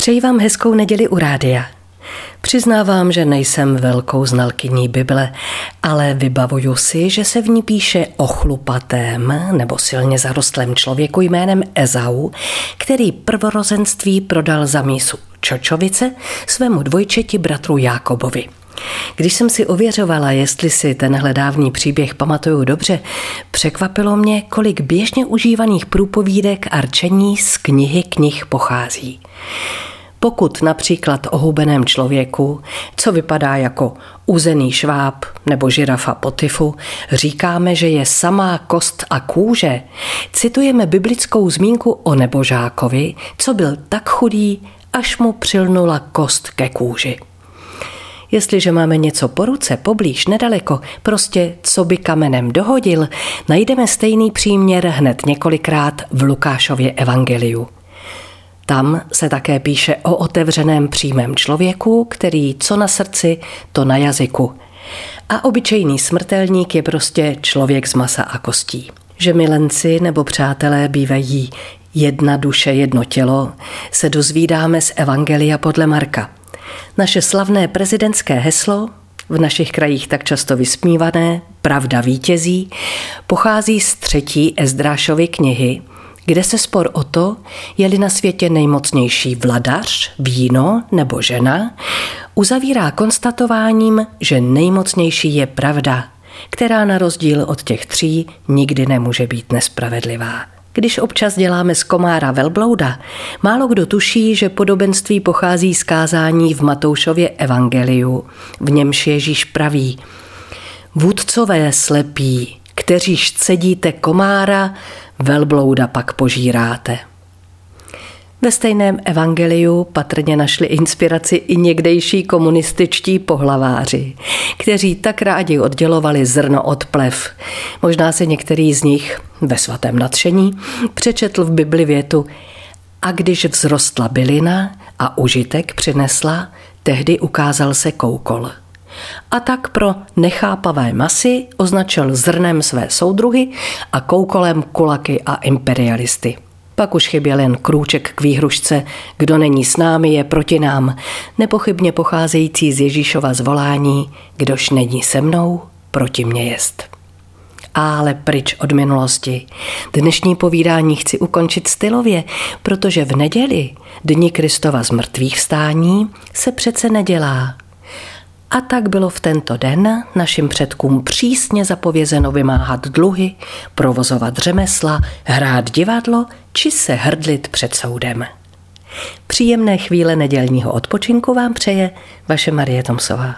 Přeji vám hezkou neděli u rádia. Přiznávám, že nejsem velkou znalkyní Bible, ale vybavuju si, že se v ní píše o chlupatém nebo silně zarostlém člověku jménem Ezau, který prvorozenství prodal za mísu Čočovice svému dvojčeti bratru Jákobovi. Když jsem si ověřovala, jestli si tenhle dávný příběh pamatuju dobře, překvapilo mě, kolik běžně užívaných průpovídek a rčení z knihy knih pochází. Pokud například o hubeném člověku, co vypadá jako uzený šváb nebo žirafa potifu, říkáme, že je samá kost a kůže, citujeme biblickou zmínku o nebožákovi, co byl tak chudý, až mu přilnula kost ke kůži. Jestliže máme něco po ruce, poblíž, nedaleko, prostě co by kamenem dohodil, najdeme stejný příměr hned několikrát v Lukášově evangeliu. Tam se také píše o otevřeném přímém člověku, který co na srdci, to na jazyku. A obyčejný smrtelník je prostě člověk z masa a kostí. Že milenci nebo přátelé bývají jedna duše, jedno tělo, se dozvídáme z Evangelia podle Marka. Naše slavné prezidentské heslo, v našich krajích tak často vysmívané, Pravda vítězí, pochází z třetí Ezdrášovy knihy, kde se spor o to, je-li na světě nejmocnější vladař, víno nebo žena, uzavírá konstatováním, že nejmocnější je pravda, která na rozdíl od těch tří nikdy nemůže být nespravedlivá. Když občas děláme z komára velblouda, málo kdo tuší, že podobenství pochází z kázání v Matoušově evangeliu, v němž Ježíš praví Vůdcové slepí, kteříž cedíte komára, velblouda pak požíráte. Ve stejném evangeliu patrně našli inspiraci i někdejší komunističtí pohlaváři, kteří tak rádi oddělovali zrno od plev. Možná se některý z nich ve svatém nadšení přečetl v Bibli větu a když vzrostla bylina a užitek přinesla, tehdy ukázal se koukol. A tak pro nechápavé masy označil zrnem své soudruhy a koukolem kulaky a imperialisty. Pak už chyběl jen krůček k výhrušce, kdo není s námi, je proti nám, nepochybně pocházející z Ježíšova zvolání, kdož není se mnou, proti mě jest. Ale pryč od minulosti. Dnešní povídání chci ukončit stylově, protože v neděli, dní Kristova z mrtvých vstání, se přece nedělá. A tak bylo v tento den našim předkům přísně zapovězeno vymáhat dluhy, provozovat řemesla, hrát divadlo či se hrdlit před soudem. Příjemné chvíle nedělního odpočinku vám přeje vaše Marie Tomsová.